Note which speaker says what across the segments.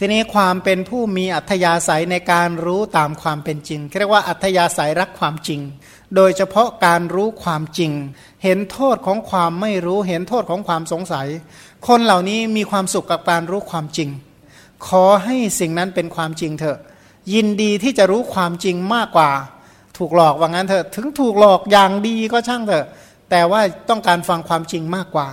Speaker 1: ทีนี้ความเป็นผู้มีอัธยาศัยในการรู้ตามความเป็นจริงเรียกว่าอัธยาศัยรักความจริง โดยเฉพาะการรู้ความจริง เห็นโทษของความไม่รู้เห็นโทษของความสงสัย คนเหล่านี้มีความสุขกับการรู้ความจริง ขอให้สิ่งนั้นเป็นความจริงเถอะ ยินดีที่จะรู้ความจริงมากกว่า ถูกหลอกว่างั้นเถอะ ถึงถูกหลอกอย่างดีก็ช่างเถอะ แต่ว่าต้องการฟังความจริงมากกว่า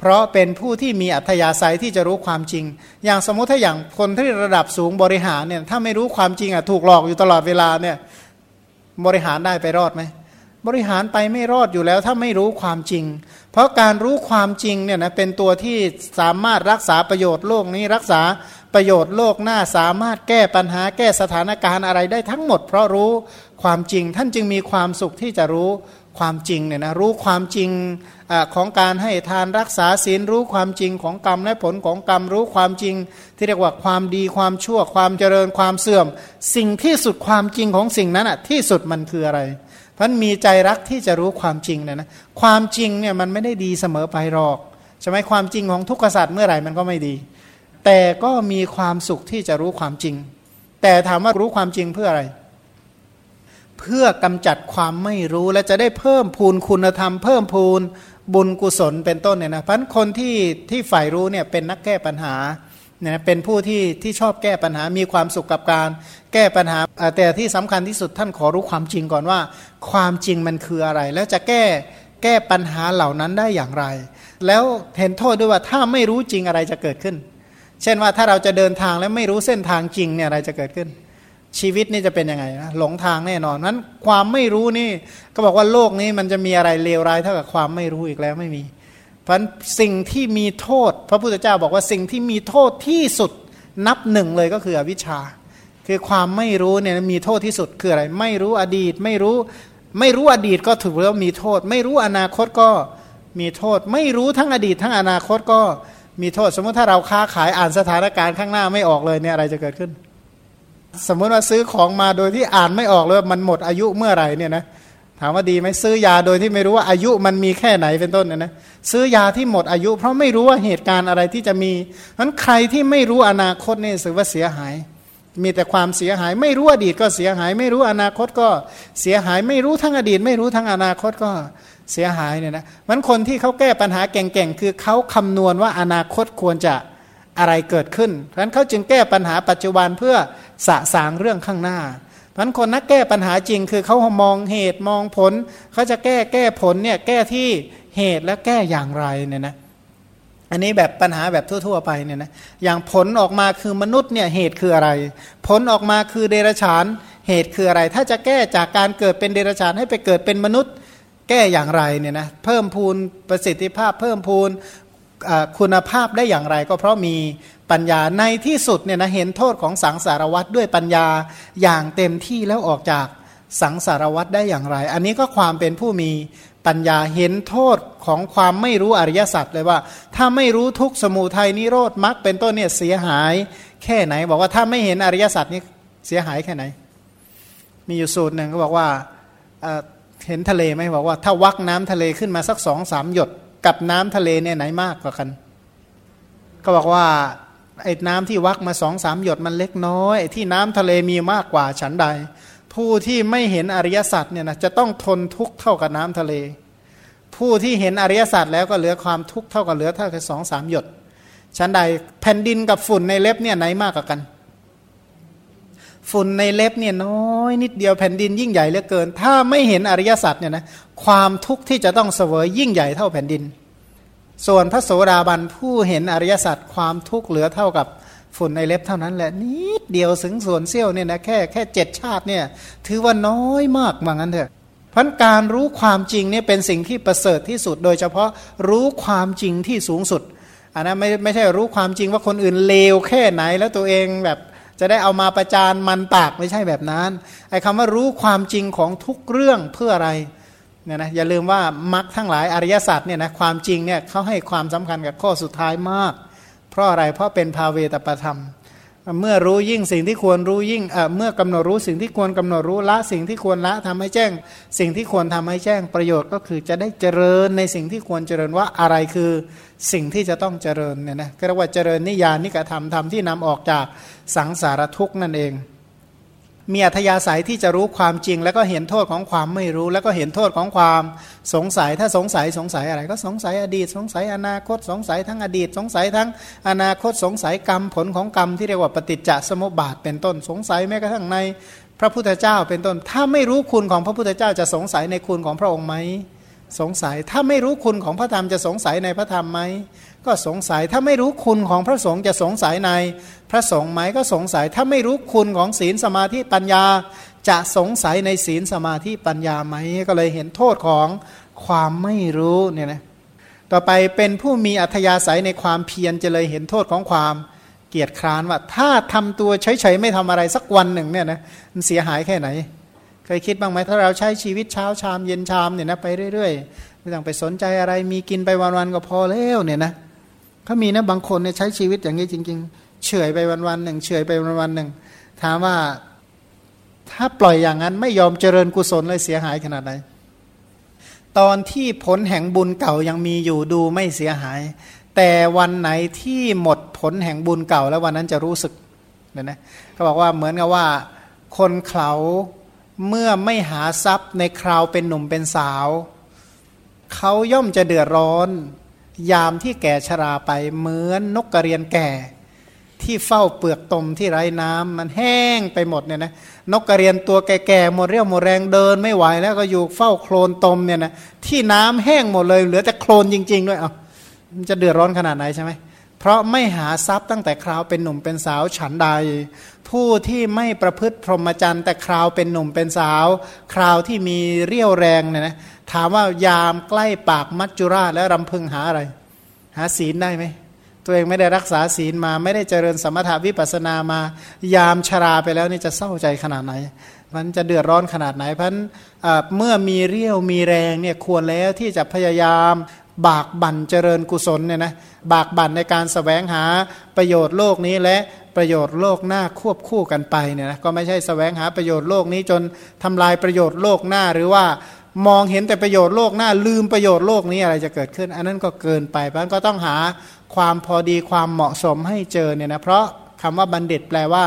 Speaker 1: เพราะเป็นผู้ที่มีอัธยาศัยที่จะรู้ความจริง อย่างสมมุติถ้าอย่างคนที่ระดับสูงบริหารเนี่ยถ้าไม่รู้ความจริงอะถูกหลอกอยู่ตลอดเวลาเนี่ยบริหารได้ไปรอดไหมบริหารไปไม่รอดอยู่แล้วถ้าไม่รู้ความจริง เพราะการรู้ความจริงเนี่ยนะเป็นตัวที่สามารถรักษาประโยชน์โลกนี้รักษาประโยชน์โลกหน้าสามารถแก้ปัญหาแก้สถานการณ์อะไรได้ทั้งหมด เพราะรู้ความจริงท่านจึงมีความสุขที่จะรู้ ความจริงเนี่ยนะรู้ความจริงอของการให้ทานรักษาศีลรู้ความจริงของกรรมและผลของกรรมรู้ความจริง ที่เรียกว่าความดีความชั่วความเจริญความเสื่อม สิ่งที่สุดความจริงของสิ่งนั้นอะที่สุดมันคืออะไรพันมีใจรักที่จะรู้ความจริงเนี่ยนะความจริงเนี่ยมันไม่ได้ดีเสมอไปหรอกใช่ไหมความจริงของทุกขสัตว์เมื่อไหร่มันก็ไม่ดี แต่ก็มีความสุขที่จะรู้ความจริง แต่ถามว่ารู้ความจริงเพื่ออะไร เพื่อกำจัดความไม่รู้และจะได้เพิ่มพูนคุณธรรม เพิ่มพูนบุญกุศลเป็นต้นเนี่ยนะพันคนที่ที่ฝ่ายรู้เนี่ยเป็นนักแก้ปัญหาเนี่ยเป็นผู้ที่ที่ชอบแก้ปัญหา มีความสุขกับการแก้ปัญหา แต่ที่สำคัญที่สุดท่านขอรู้ความจริงก่อนว่า ความจริงมันคืออะไร แล้วจะแก้แก้ปัญหาเหล่านั้นได้อย่างไร แล้วเห็นโทษด้วยว่าถ้าไม่รู้จริงอะไรจะเกิดขึ้น เช่นว่าถ้าเราจะเดินทางแล้วไม่รู้เส้นทางจริงเนี่ยอะไรจะเกิดขึ้น ชีวิตนี่จะเป็นยังไงนะหลงทางแน่นอนนั้นความไม่รู้นี่ ก็บอกว่าโลกนี้มันจะมีอะไรเลวร้ายเท่ากับความไม่รู้อีกแล้วไม่มี เพราะสิ่งที่มีโทษ พระพุทธเจ้าบอกว่าสิ่งที่มีโทษที่สุดนับหนึ่งเลยก็คืออวิชชา คือความไม่รู้เนี่ยมีโทษที่สุดคืออะไร ไม่รู้อดีต ไม่รู้ ไม่รู้อดีตก็ถือว่ามีโทษ ไม่รู้อนาคตก็มีโทษ ไม่รู้ทั้งอดีต ทั้งอนาคตก็มีโทษ สมมติถ้าเราค้าขายอ่านสถานการณ์ข้างหน้าไม่ออกเลยเนี่ยอะไรจะเกิดขึ้น สมมติว่าซื้อของมาโดยที่อ่านไม่ออกเลยมันหมดอายุเมื่อไหร่เนี่ยนะถามว่าดีไหมซื้อยาโดยที่ไม่รู้ว่าอายุมันมีแค่ไหนเป็นต้นนะนะซื้อยาที่หมดอายุ เพราะไม่รู้ว่าเหตุการณ์อะไรที่จะมีนั้นใครที่ไม่รู้อนาคตนี่ถือว่าเสียหาย มีแต่ความเสียหาย ไม่รู้อดีตก็เสียหาย ไม่รู้อนาคตก็เสียหาย ไม่รู้ทั้งอดีต ไม่รู้ทั้งอนาคตก็เสียหายเนี่ยนะมันคนที่เขาแก้ปัญหาเก่งๆคือเขาคำนวณว่าอนาคตควรจะ อะไรเกิดขึ้น เพราะฉะนั้นเขาจึงแก้ปัญหาปัจจุบันเพื่อสะสางเรื่องข้างหน้าเพราะนั้นคนนักแก้ปัญหาจริง คือเขามองเหตุมองผลเขาจะแก้แก้ผลเนี่ยแก้ที่เหตุและแก้อย่างไรเนี่ยนะอันนี้แบบปัญหาแบบทั่ว ๆ ไปเนี่ยนะอย่างผลออกมาคือมนุษย์เนี่ยเหตุคืออะไร ผลออกมาคือเดรัจฉานเหตุคืออะไร ถ้าจะแก้จากการเกิดเป็นเดรัจฉานให้ไปเกิดเป็นมนุษย์แก้อย่างไรเนี่ยนะเพิ่มพูนประสิทธิภาพเพิ่มพูน คุณภาพได้อย่างไร ก็เพราะมีปัญญาในที่สุดเนี่ยนะเห็นโทษของสังสารวัตรด้วยปัญญาอย่างเต็มที่แล้วออกจากสังสารวัตรได้อย่างไร อันนี้ก็ความเป็นผู้มีปัญญาเห็นโทษของความไม่รู้อริยสัจเลยว่า ถ้าไม่รู้ทุกสมุทัยนิโรธมรรคเป็นต้นเนี่ยเสียหายแค่ไหน บอกว่าถ้าไม่เห็นอริยสัจนี้เสียหายแค่ไหน มีอยู่สูตรหนึ่งก็บอกว่าเห็นทะเลไหมบอกว่า ถ้าวักน้ำทะเลขึ้นมาสักสองสามหยด กับน้ำทะเลเนี่ยไหนมากกว่ากัน ก็บอกว่าไอ้น้ำที่วักมาสองสามหยดมันเล็กน้อยที่น้ำทะเลมีมากกว่าฉันใด ผู้ที่ไม่เห็นอริยสัจเนี่ยนะจะต้องทนทุกข์เท่ากับน้ำทะเล ผู้ที่เห็นอริยสัจแล้วก็เหลือความทุกข์เท่ากับเหลือเท่าแค่สองสามหยดฉันใดแผ่นดินกับฝุ่นในเล็บเนี่ยไหนมากกว่ากัน ฝุ่นในเล็บเนี่ยน้อยนิดเดียวแผ่นดินยิ่งใหญ่เหลือเกิน ถ้าไม่เห็นอริยสัจเนี่ยนะ ความทุกข์ที่จะต้องเสวยยิ่งใหญ่เท่าแผ่นดิน ส่วนพระโสดาบันผู้เห็นอริยสัจความทุกข์เหลือเท่ากับฝุ่นในเล็บเท่านั้นแหละนิดเดียวถึงส่วนเสี้ยวเนี่ยนะแค่แค่เจ็ดชาติเนี่ยถือว่าน้อยมากว่างั้นเถอะพันการรู้ความจริงเนี่ยเป็นสิ่งที่ประเสริฐที่สุด โดยเฉพาะรู้ความจริงที่สูงสุดอันนั้นไม่ไม่ใช่รู้ความจริงว่าคนอื่นเลวแค่ไหนแล้วตัวเองแบบจะได้เอามาประจานมันปากไม่ใช่แบบนั้นไอ้คำว่ารู้ความจริงของทุกเรื่องเพื่ออะไร เนี่ยนะอย่าลืมว่ามรรคทั้งหลายอริยสัจเนี่ยนะความจริงเนี่ยเขาให้ความสำคัญกับข้อสุดท้ายมาก เพราะอะไรเพราะเป็นภาเวตประธรรม เมื่อรู้ยิ่งสิ่งที่ควรรู้ยิ่งเมื่อกำหนดรู้สิ่งที่ควรกำหนดรู้ละสิ่งที่ควรละทำให้แจ้ง สิ่งที่ควรทำให้แจ้งประโยชน์ก็คือจะได้เจริญในสิ่งที่ควรเจริญว่าอะไรคือสิ่งที่จะต้องเจริญเนี่ยนะก็เรียกว่าเจริญนิยานิกระทำธรรมที่นำออกจากสังสารทุกข์นั่นเอง มีอัธยาศัยที่จะรู้ความจริง แล้วก็เห็นโทษของความไม่รู้ แล้วก็เห็นโทษของความสงสัย ถ้าสงสัยสงสัยอะไรก็สงสัยอดีต สงสัยอนาคต สงสัยทั้งอดีต สงสัยทั้งอนาคตสงสัยกรรมผลของกรรมที่เรียกว่าปฏิจจสมุปบาทเป็นต้นสงสัยแม้กระทั่งในพระพุทธเจ้าเป็นต้น ถ้าไม่รู้คุณของพระพุทธเจ้าจะสงสัยในคุณของพระองค์ไหม สงสัยถ้าไม่รู้คุณของพระธรรมจะสงสัยในพระธรรมไหมก็สงสัยถ้าไม่รู้คุณของพระสงฆ์จะสงสัยในพระสงฆ์ไหมก็สงสัยถ้าไม่รู้คุณของศีลสมาธิปัญญา จะสงสัยในศีลสมาธิปัญญาไหมก็เลยเห็นโทษของความไม่รู้เนี่ยนะต่อไปเป็นผู้มีอัธยาศัยในความเพียรจะเลยเห็นโทษของความเกียจคร้านว่า ถ้าทำตัวเฉยๆไม่ทำอะไรสักวันหนึ่งเนี่ยนะมันเสียหายแค่ไหน เคยคิดบ้างไหมถ้าเราใช้ชีวิตเช้าชามเย็นชามเนี่ยนะไปเรื่อยๆไม่ต้องไปสนใจอะไรมีกินไปวันๆก็พอแล้วเนี่ยนะเขามีนะบางคนเนี่ยใช้ชีวิตอย่างนี้จริง ๆ เฉยไปวันๆหนึ่งเฉยไปวันๆหนึ่งถามว่าถ้าปล่อยอย่างนั้นไม่ยอมเจริญกุศลเลยเสียหายขนาดไหนตอนที่ผลแห่งบุญเก่ายังมีอยู่ดูไม่เสียหาย แต่วันไหนที่หมดผลแห่งบุญเก่าแล้ววันนั้นจะรู้สึกเนี่ยนะเขาบอกว่าเหมือนกับว่า คนเขา เมื่อไม่หาทรัพย์ในคราวเป็นหนุ่มเป็นสาว เขาย่อมจะเดือดร้อน ยามที่แก่ชราไปเหมือนนกกระเรียนแก่ ที่เฝ้าเปลือกตมที่ไร้น้ำมันแห้งไปหมดเนี่ยนะนกกระเรียนตัวแก่ๆหมดเรี่ยวหมดแรงเดิน ไม่ไหวแล้วก็อยู่เฝ้าโคลนตมเนี่ยนะที่น้ำแห้งหมดเลยเหลือแต่โคลนจริง ๆ ด้วยอะมันจะเดือดร้อนขนาดไหนใช่ไหมเพราะไม่หาทรัพย์ตั้งแต่คราวเป็นหนุ่มเป็นสาวฉันใด ผู้ที่ไม่ประพฤติพรหมจรรย์แต่คราวเป็นหนุ่มเป็นสาว คราวที่มีเรี่ยวแรงเนี่ยนะถามว่ายามใกล้ปากมัจจุราชแล้วรำพึงหาอะไร หาศีลได้ไหมตัวเองไม่ได้รักษาศีลมาไม่ได้เจริญสมถาวิปัสนามายามชราไปแล้วนี่จะเศร้าใจขนาดไหน มันจะเดือดร้อนขนาดไหน เพราะเมื่อมีเรี่ยวมีแรงเนี่ยควรแล้วที่จะพยายาม บากบั่นเจริญกุศลเนี่ยนะบากบั่นในการสแสวงหาประโยชน์โลกนี้และประโยชน์โลกหน้าควบคู่กันไปเนี่ยนะก็ไม่ใช่สแสวงหาประโยชน์โลกนี้จนทำลายประโยชน์โลกหน้า หรือว่ามองเห็นแต่ประโยชน์โลกหน้า ลืมประโยชน์โลกนี้อะไรจะเกิดขึ้น อันนั้นก็เกินไปเพราะนั้นก็ต้องหาความพอดีความเหมาะสมให้เจอเนี่ยนะเพราะคำว่าบัณฑิตแปลว่า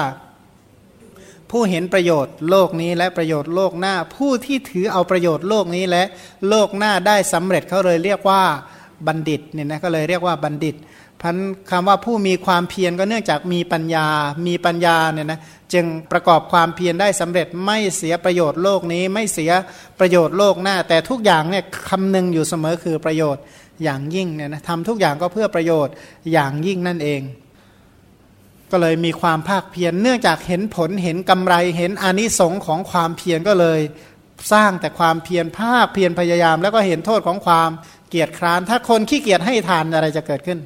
Speaker 1: ผู้เห็นประโยชน์โลกนี้และประโยชน์โลกหน้า ผู้ที่ถือเอาประโยชน์โลกนี้และโลกหน้าได้สำเร็จเขาเลยเรียกว่าบัณฑิตเนี่ยนะก็เลยเรียกว่าบัณฑิตพันคำว่าผู้มีความเพียรก็เนื่องจากมีปัญญา มีปัญญาเนี่ยนะจึงประกอบความเพียรได้สำเร็จไม่เสียประโยชน์โลกนี้ไม่เสียประโยชน์โลกหน้า แต่ทุกอย่างเนี่ยคำนึงอยู่เสมอคือประโยชน์อย่างยิ่งเนี่ยนะทำทุกอย่างก็เพื่อประโยชน์อย่างยิ่งนั่นเอง ก็เลยมีความภาคเพียรเนื่องจากเห็นผลเห็นกำไรเห็นอานิสงส์ของความเพียรก็เลยสร้างแต่ความเพียรภาคเพียรพยายาม แล้วก็เห็นโทษของความเกียจคร้าน ถ้าคนขี้เกียจให้ทานอะไรจะเกิดขึ้น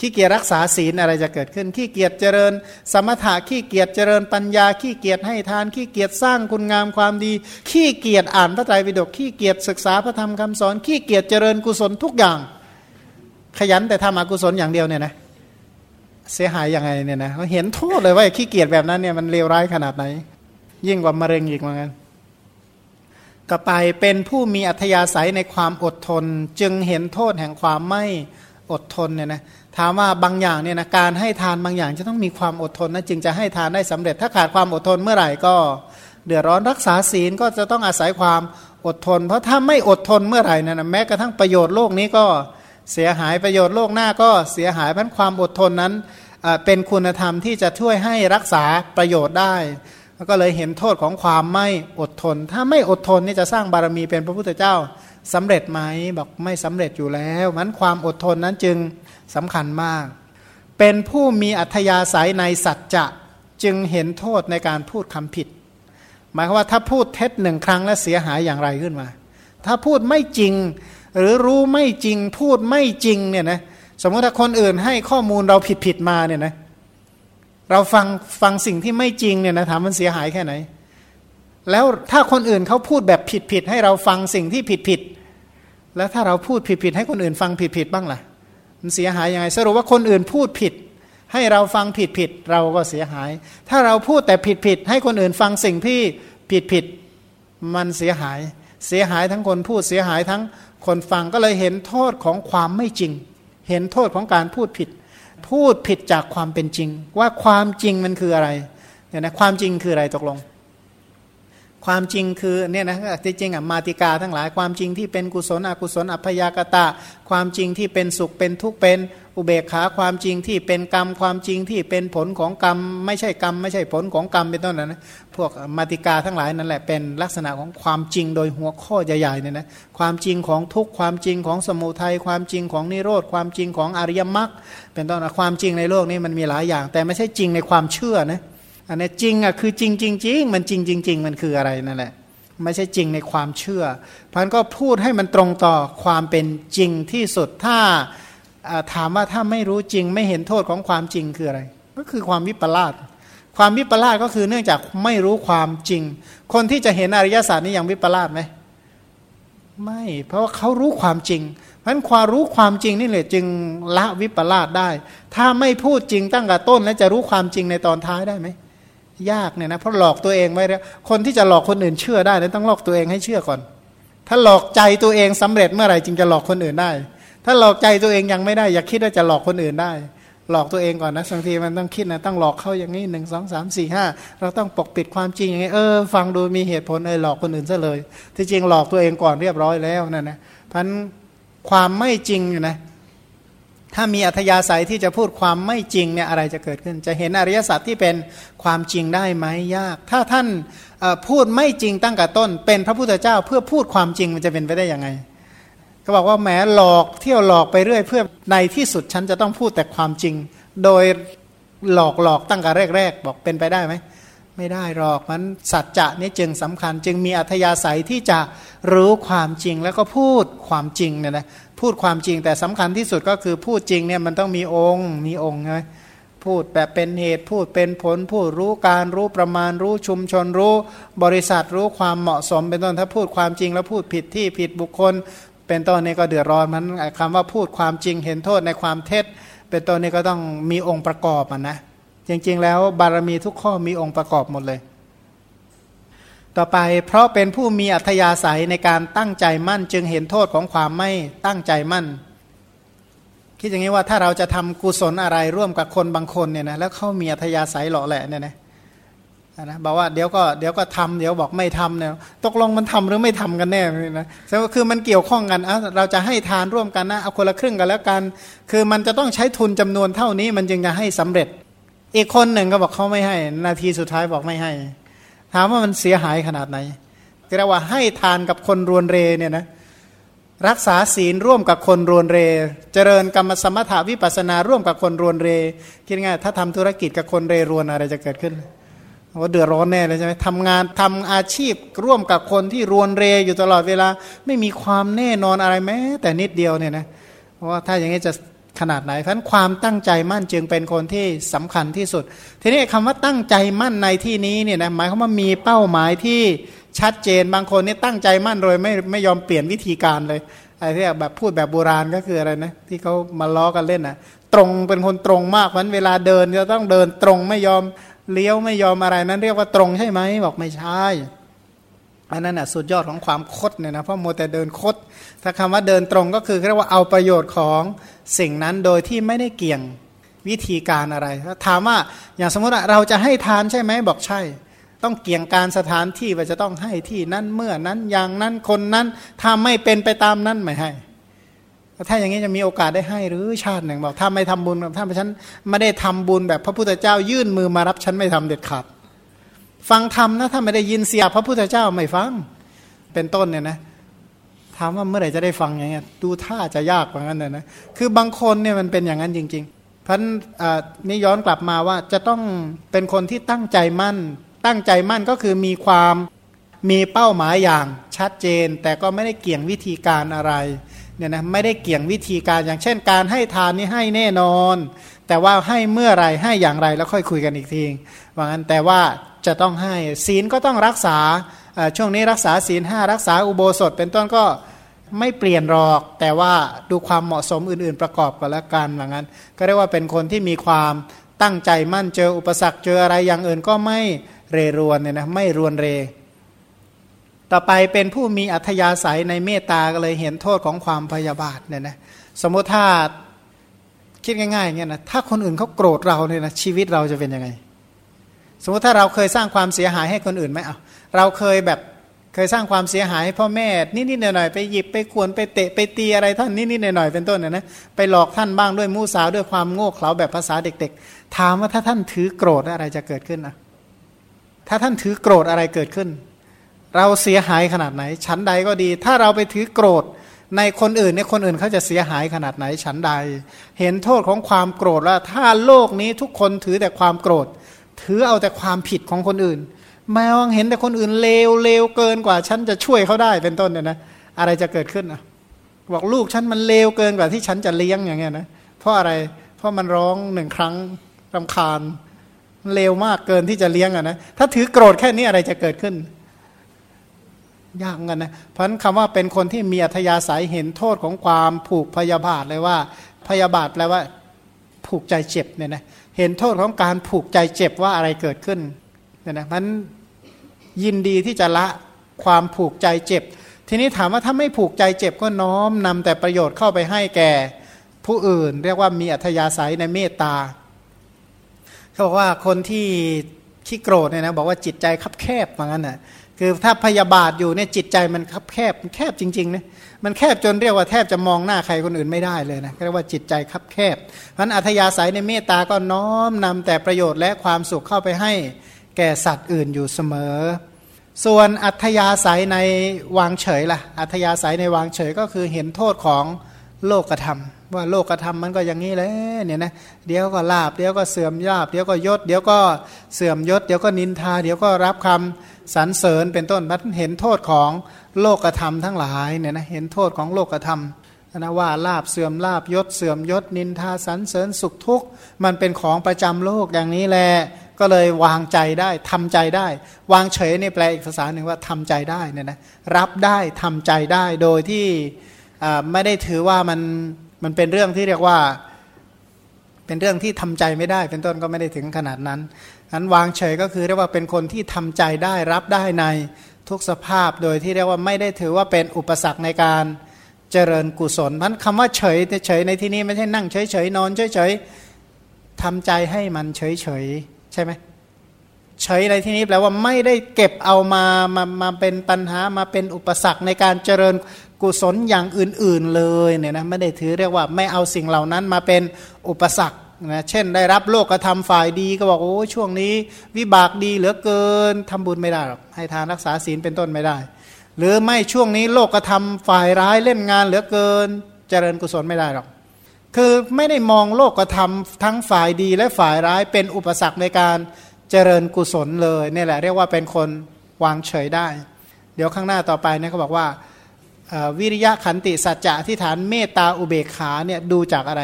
Speaker 1: ขี้เกียจรักษาศีลอะไรจะเกิดขึ้น ขี้เกียจเจริญ สมถะขี้เกียจเจริญปัญญาขี้เกียจให้ทาน ขี้เกียจสร้างคุณงามความดี ขี้เกียจอ่านพระไตรปิฎกขี้เกียจศึกษาพระธรรมคำสอน ขี้เกียจเจริญกุศลทุกอย่าง ขยันแต่ทำอกุศลอย่างเดียวเนี่ยนะเเสียหายยังไงเนี่ยนะเขาเห็นโทษเลยว่าขี้เกียจแบบนั้นเนี่ยมันเลวร้ายขนาดไหน ยิ่งกว่ามะเร็งอีกเหมือนกันก็ไปเป็นผู้มีอัธยาศัยในความอดทน จึงเห็นโทษแห่งความไม่อดทนเนี่ยนะถามว่าบางอย่างเนี่ยนะการให้ทานบางอย่างจะต้องมีความอดทนนะจึงจะให้ทานได้สำเร็จ ถ้าขาดความอดทนเมื่อไหร่ก็ เดือดร้อนรักษาศีลก็จะต้องอาศัยความอดทน เพราะถ้าไม่อดทนเมื่อไหร่นะนะแม้กระทั่งประโยชน์โลกนี้ก็เสียหายประโยชน์โลกหน้าก็เสียหายเพราะความอดทนนั้น เป็นคุณธรรมที่จะช่วยให้รักษาประโยชน์ได้ก็เลยเห็นโทษของความไม่อดทน ถ้าไม่อดทนนี่จะสร้างบารมีเป็นพระพุทธเจ้าสำเร็จไหมบอกไม่สำเร็จอยู่แล้วมันความอดทนนั้นจึงสำคัญมาก เป็นผู้มีอัธยาศัยในสัจจะจึงเห็นโทษในการพูดคำผิด หมายความว่าถ้าพูดเท็จหนึ่งครั้งแล้วเสียหายอย่างไรขึ้นมา ถ้าพูดไม่จริง หรือรู้ไม่จริงพูดไม่จริงเนี่ยนะ สมมติถ้าคนอื่นให้ข้อมูลเราผิดผิดมาเนี่ยนะเราฟังฟังสิ่งที่ไม่จริงเนี่ยนะถามมันเสียหายแค่ไหน แล้วถ้าคนอื่นเขาพูดแบบผิดผิดให้เราฟังสิ่งที่ผิดผิดแล้วถ้าเราพูดผิดผิดให้คนอื่นฟังผิดผิดบ้างล่ะ มันเสียหายยังไงสรุปว่าคนอื่นพูดผิด ให้เราฟังผิดผิดเราก็เสียหาย ถ้าเราพูดแต่ผิดผิดให้คนอื่นฟังสิ่งที่ผิดผิดมันเสียหาย เสียหายทั้งคนพูดเสียหายทั้งคนฟังก็เลยเห็นโทษของความไม่จริง เห็นโทษของการพูดผิด พูดผิดจากความเป็นจริง ว่าความจริงมันคืออะไรเนี่ยนะความจริงคืออะไรตกลง ความจริงคือเนี่ยนะที่จริงอะมาติกาทั้งหลายความจริงที่เป็นกุศลอกุศลอัพยากตะ ความจริงที่เป็นสุขเป็นทุกข์เป็น อุเบกขาความจริงที่เป็นกรรมความจริงที่เป็นผลของกรรม ไม่ใช่กรรม ไม่ใช่ผลของกรรมเป็นต้นนะนพวกมาติกาทั้งหลายนั่นแหละเป็นลักษณะของความจริงโดยหัวข้อใหญ่ๆเนี่ยนะความจริงของทุกความจริงของสมุทัยความจริงของนิโรธความจริงของอริยมรรคเป็นต้นนะความจริงในโลกนี้มันมีหลายอย่าง แต่ไม่ใช่จริงในความเชื่อนะอันนี้จริงอะคือจริงจริงจริงมันจริงจริงๆมันคืออะไรนั่นแหละไม่ใช่จริงในความเชื่อพันก็พูดให้มันตรงต่อความเป็นจริงที่สุดถ้า ถามว่าถ้าไม่รู้จริงไม่เห็นโทษของความจริงคืออะไร ก็คือความวิปลาสความวิปลาสก็คือเนื่องจากไม่รู้ความจริง คนที่จะเห็นอริยสัจนี่ยังวิปลาสไหมไม่ เพราะว่าเขารู้ความจริงเพราะนั้นความรู้ความจริงนี่แหละจึงละวิปลาสได้ ถ้าไม่พูดจริงตั้งแต่ต้น แล้วจะรู้ความจริงในตอนท้ายได้ไหมยากเนี่ยนะเพราะหลอกตัวเองไว้แล้วคนที่จะหลอกคนอื่นเชื่อได้ ต้องหลอกตัวเองให้เชื่อก่อน ถ้าหลอกใจตัวเองสำเร็จเมื่อไหร่จึงจะหลอกคนอื่นได้ ถ้าหลอกใจตัวเองยังไม่ได้ อย่าคิดว่าจะหลอกคนอื่นได้ หลอกตัวเองก่อนนะบางทีมันต้องคิดนะต้องหลอกเขาอย่างนี้หนึ่งสองสามสี่ห้าเราต้องปกปิดความจริงอย่างนี้เออฟังดูมีเหตุผลเออหลอกคนอื่นซะเลย ที่จริงหลอกตัวเองก่อนเรียบร้อยแล้วนั่นนะพันความไม่จริงอยู่นะถ้ามีอัธยาศัยที่จะพูดความไม่จริงเนี่ยอะไรจะเกิดขึ้น จะเห็นอริยสัจที่เป็นความจริงได้ไหมยาก ถ้าท่านพูดไม่จริงตั้งแต่ต้น เป็นพระพุทธเจ้าเพื่อพูดความจริงมันจะเป็นไปได้ยังไง ก็บอกว่าแหมหลอกเที่ยวหลอกไปเรื่อย เพื่อในที่สุดฉันจะต้องพูดแต่ความจริง โดยหลอกหลอกตั้งแต่แรก ๆ บอกเป็นไปได้ไหมไม่ได้หรอกมันสัจจะนี่จึงสำคัญ จึงมีอัธยาศัยที่จะรู้ความจริงแล้วก็พูดความจริงเนี่ยนะพูดความจริงแต่สำคัญที่สุดก็คือพูดจริงเนี่ยมันต้องมีองค์มีองค์ใช่ไหมพูดแบบเป็นเหตุพูดเป็นผล พูดรู้การรู้ประมาณรู้ชุมชนรู้ บริษัทรู้ความเหมาะสมเป็นต้นถ้าพูดความจริงแล้วพูดผิดที่ผิดบุคคล เป็นต้นนี้ก็เดือดร้อนมันคำว่าพูดความจริงเห็นโทษในความเท็จ เป็นต้นนี้ก็ต้องมีองค์ประกอบอะนะจริง ๆ แล้วบารมีทุกข้อมีองค์ประกอบหมดเลย ต่อไปเพราะเป็นผู้มีอัธยาศัยในการตั้งใจมั่น จึงเห็นโทษของความไม่ตั้งใจมั่น คิดอย่างนี้ว่าถ้าเราจะทำกุศลอะไรร่วมกับคนบางคนเนี่ยนะแล้วเขามีอัธยาศัยหล่อแหละเนี่ยนะ นะบอกว่าเดี๋ยวก็เดี๋ยวก็ทำเดี๋ยวบอกไม่ทำเนี่ยตกลงมันทำหรือไม่ทำกันแน่นะแต่ว่าคือมันเกี่ยวข้องกันเราจะให้ทานร่วมกันนะเอาคนละครึ่งกันแล้วกัน คือมันจะต้องใช้ทุนจำนวนเท่านี้มันจึงจะให้สำเร็จ อีกคนหนึ่งก็บอกเขาไม่ให้ นาทีสุดท้ายบอกไม่ให้ ถามว่ามันเสียหายขนาดไหนเรียกว่าให้ทานกับคนรวนเรเนี่ยนะรักษาศีลร่วมกับคนรวนเร เจริญกรรมสมถาวิปัสนาร่วมกับคนรวนเรคิดง่ายถ้าทำธุรกิจกับคนเรรวนอะไรจะเกิดขึ้น ว่าเดือดร้อนแน่เลยใช่ไหมทำงานทำอาชีพร่วมกับคนที่รวนเรอยู่ตลอดเวลา ไม่มีความแน่นอนอะไรแม้ แต่นิดเดียวเนี่ยนะเพราะว่าถ้าอย่างนี้จะขนาดไหนเพราะความตั้งใจมั่นจึงเป็นคนที่สำคัญที่สุด ทีนี้คำว่าตั้งใจมั่นในที่นี้เนี่ยนะหมายความว่ามีเป้าหมายที่ชัดเจนบางคนนี่ตั้งใจมั่นโดยไม่ไม่ยอมเปลี่ยนวิธีการเลยไอ้ที่แบบพูดแบบโบราณก็คืออะไรนะที่เขามาล้อกันเล่นอะ ตรงเป็นคนตรงมากเพราะเวลาเดินจะต้องเดินตรงไม่ยอม เลี้ยวไม่ยอมอะไรนั้นเรียกว่าตรงใช่ไหมบอกไม่ใช่อันนั้นอะสุดยอดของความคดเนี่ยนะเพราะโมแต่เดินคด ถ้าคำว่าเดินตรงก็คือเรียกว่าเอาประโยชน์ของสิ่งนั้นโดยที่ไม่ได้เกี่ยงวิธีการอะไร ถามว่าอย่างสมมติเราจะให้ทานใช่ไหมบอกใช่ ต้องเกี่ยงการสถานที่ว่าจะต้องให้ที่นั้นเมื่อนั้นอย่างนั้นคนนั้นถ้าไม่เป็นไปตามนั้นไม่ให้ ถ้าอย่างนี้จะมีโอกาสได้ให้หรือชาติหนึ่งบอกถ้าไม่ทำบุญถ้าฉันไม่ได้ทำบุญแบบพระพุทธเจ้ายื่นมือมารับฉันไม่ทำเด็ดขาดฟังธรรมนะถ้าไม่ได้ยินเสียพระพุทธเจ้าไม่ฟังเป็นต้นเนี่ยนะถามว่าเมื่อไหร่จะได้ฟังอย่างเงี้ยดูท่าจะยากกว่านั้นเลยนะคือบางคนเนี่ยมันเป็นอย่างนั้นจริงๆพันนี่ย้อนกลับมาว่าจะต้องเป็นคนที่ตั้งใจมั่น ตั้งใจมั่นก็คือมีความมีเป้าหมายอย่างชัดเจน แต่ก็ไม่ได้เกี่ยงวิธีการอะไร เนี่ยนะไม่ได้เกี่ยงวิธีการอย่างเช่น การให้ทานนี่ให้แน่นอน แต่ว่าให้เมื่อไรให้อย่างไรแล้วค่อยคุยกันอีกทีว่างั้นแต่ว่าจะต้องให้ศีลก็ต้องรักษาช่วงนี้รักษาศีลห้ารักษาอุโบสถ เป็นต้นก็ไม่เปลี่ยนหรอก แต่ว่าดูความเหมาะสมอื่น ๆ ประกอบกันแล้วกันอย่างั้น ก็เรียกว่าเป็นคนที่มีความตั้งใจมั่นเจออุปสรรคเจออะไรอย่างอื่นก็ไม่เรรวนเนี่ยนะไม่รวนเร ต่อไปเป็นผู้มีอัธยาศัยในเมตตาก็เลยเห็นโทษของความพยาบาทเนี่ยนะสมมติถ้าคิดง่ายๆเงี้ยนะถ้าคนอื่นเขาโกรธเราเนี่ยนะชีวิตเราจะเป็นยังไง สมมติถ้าเราเคยสร้างความเสียหายให้คนอื่นไหมเอาเราเคยแบบเคยสร้างความเสียหายให้พ่อแม่นิดๆหน่อยๆไปหยิบไปขวนไปเตะไปตีอะไรท่านนิดๆหน่อยๆเป็นต้นนะนะไปหลอกท่านบ้างด้วยมูสาวด้วยความโง่เขลาแบบภาษาเด็ก ๆ ถามว่าถ้าท่านถือโกรธอะไรจะเกิดขึ้นนะถ้าท่านถือโกรธอะไรเกิดขึ้น เราเสียหายขนาดไหน ชั้นใดก็ดี ถ้าเราไปถือโกรธในคนอื่นในคนอื่นเขาจะเสียหายขนาดไหนชั้นใด เห็นโทษของความโกรธแล้วถ้าโลกนี้ทุกคนถือแต่ความโกรธ ถือเอาแต่ความผิดของคนอื่นแม้ว่าเห็นแต่คนอื่นเลวเลวเกินกว่าฉันจะช่วยเขาได้เป็นต้นเนี่ยนะอะไรจะเกิดขึ้นอะบอกลูกฉันมันเลวเกินกว่าที่ฉันจะเลี้ยงอย่างเงี้ยนะเพราะอะไรเพราะมันร้องหนึ่งครั้งรำคาญเลวมากเกินที่จะเลี้ยงอะนะถ้าถือโกรธแค่นี้อะไรจะเกิดขึ้น ยากกันนะเพราะนั้นคำว่าเป็นคนที่มีอัธยาศัยเห็นโทษของความผูกพยาบาทเลยว่า พยาบาทแปลว่า ผูกใจเจ็บเนี่ยนะเห็นโทษของการผูกใจเจ็บว่าอะไรเกิดขึ้นเนี่ยนะมันยินดีที่จะละความผูกใจเจ็บ ทีนี้ถามว่าถ้าไม่ผูกใจเจ็บก็น้อมนำแต่ประโยชน์เข้าไปให้แก่ ผู้อื่น เรียกว่ามีอัธยาศัยในเมตตาเขาบอกว่าคนที่ขี้โกรธเนี่ยนะบอกว่าจิตใจคับแคบเหมือนกันน่ะ คือถ้าพยาบาทอยู่เนี่ยจิตใจมันคับแคบแคบจริงๆนะมันแคบจนเรียกว่าแทบจะมองหน้าใครคนอื่นไม่ได้เลยนะเรียกว่าจิตใจคับแคบเพราะอัธยาศัยในเมตตาก็น้อมนำแต่ประโยชน์และความสุขเข้าไปให้แก่สัตว์อื่นอยู่เสมอ ส่วนอัธยาศัยในวางเฉยล่ะอัธยาศัยในวางเฉยก็คือเห็นโทษของโลกธรรม ว่าโลกธรรมมันก็อย่างนี้เลยเนี่ยนะเดี๋ยวก็ลาบเดี๋ยวก็เสื่อมยาบเดี๋ยวก็ยศ เดี๋ยวก็เสื่อมยศ เดี๋ยวก็นินทา เดี๋ยวก็รับคำสรรเสริญเป็นต้นมันเห็นโทษของโลกธรรมทั้งหลายเนี่ยนะเห็นโทษของโลกธรรมนะว่าลาบเสื่อมลาบยศเสื่อมยศ นินทาสรรเสริญสุขทุกข์มันเป็นของประจำโลกอย่างนี้แหละก็เลยวางใจได้ทำใจได้ วางเฉยในแปลอีกภาษาหนึ่งว่าทำใจได้เนี่ยนะรับได้ทำใจได้โดยที่ไม่ได้ถือว่ามัน มันเป็นเรื่องที่เรียกว่า เป็นเรื่องที่ทำใจไม่ได้ เป็นต้นก็ไม่ได้ถึงขนาดนั้นนั้นวางเฉยก็คือเรียกว่าเป็นคนที่ทำใจได้รับได้ในทุกสภาพโดยที่เรียกว่าไม่ได้ถือว่าเป็นอุปสรรคในการเจริญกุศลพันคำว่าเฉยเฉยในที่นี้ไม่ใช่นั่งเฉยเฉยนอนเฉยเฉยทำใจให้มันเฉยเฉยใช่ไหมเฉยในที่นี้แปลว่าไม่ได้เก็บเอามามามาเป็นปัญหามาเป็นอุปสรรคในการเจริญ กุศลอย่างอื่นๆเลยเนี่ยนะไม่ได้ถือเรียกว่าไม่เอาสิ่งเหล่านั้นมาเป็นอุปสรรคนะเช่นได้รับโลกธรรมฝ่ายดีก็บอกโอ้ช่วงนี้ วิบากดีเหลือเกินทำบุญไม่ได้หรอกให้ทานรักษาศีลเป็นต้นไม่ได้ หรือไม่ช่วงนี้โลกธรรมฝ่ายร้ายเล่นงานเหลือเกิน เจริญกุศลไม่ได้หรอก คือไม่ได้มองโลกธรรมทั้งฝ่ายดีและฝ่ายร้ายเป็นอุปสรรคในการเจริญกุศลเลยนี่แหละเรียกว่าเป็นคนวางเฉยได้ เดี๋ยวข้างหน้าต่อไปเนี่ยเขาบอกว่า วิริยะขันติสัจจะที่ฐานเมตตาอุเบกขาเนี่ยดูจากอะไร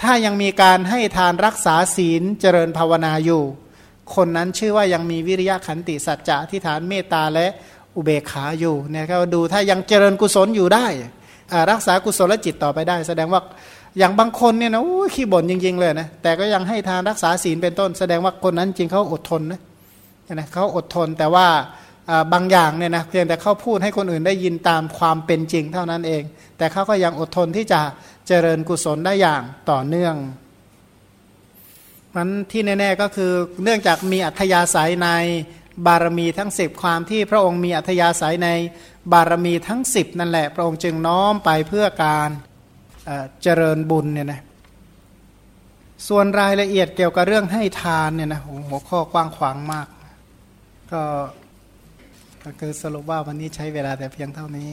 Speaker 1: ถ้ายังมีการให้ทานรักษาศีลเจริญภาวนาอยู่ คนนั้นชื่อว่ายังมีวิริยะขันติสัจจะที่ฐานเมตตาและอุเบกขาอยู่เนี่ยก็ดูถ้ายังเจริญกุศลอยู่ได้ รักษากุศลจิตต่อไปได้ แสดงว่าอย่างบางคนเนี่ยนะขี้บ่นจริง ๆ เลยนะแต่ก็ยังให้ทานรักษาศีลเป็นต้น แสดงว่าคนนั้นจริงเขาอดทนนะนะเขาอดทนแต่ว่า บางอย่างเนี่ยนะเพียงแต่เขาพูดให้คนอื่นได้ยินตามความเป็นจริงเท่านั้นเอง แต่เขาก็ยังอดทนที่จะเจริญกุศลได้อย่างต่อเนื่องมันที่แน่ ๆก็คือเนื่องจากมีอัธยาศัยในบารมีทั้งสิบความที่พระองค์มีอัธยาศัยในบารมีทั้งสิบนั่นแหละ พระองค์จึงน้อมไปเพื่อการเจริญบุญเนี่ยนะส่วนรายละเอียดเกี่ยวกับเรื่องให้ทานเนี่ยนะหัวข้อกว้างขวางมาก ก็ ก็คือสรุปว่าวันนี้ใช้เวลาแต่เพียงเท่านี้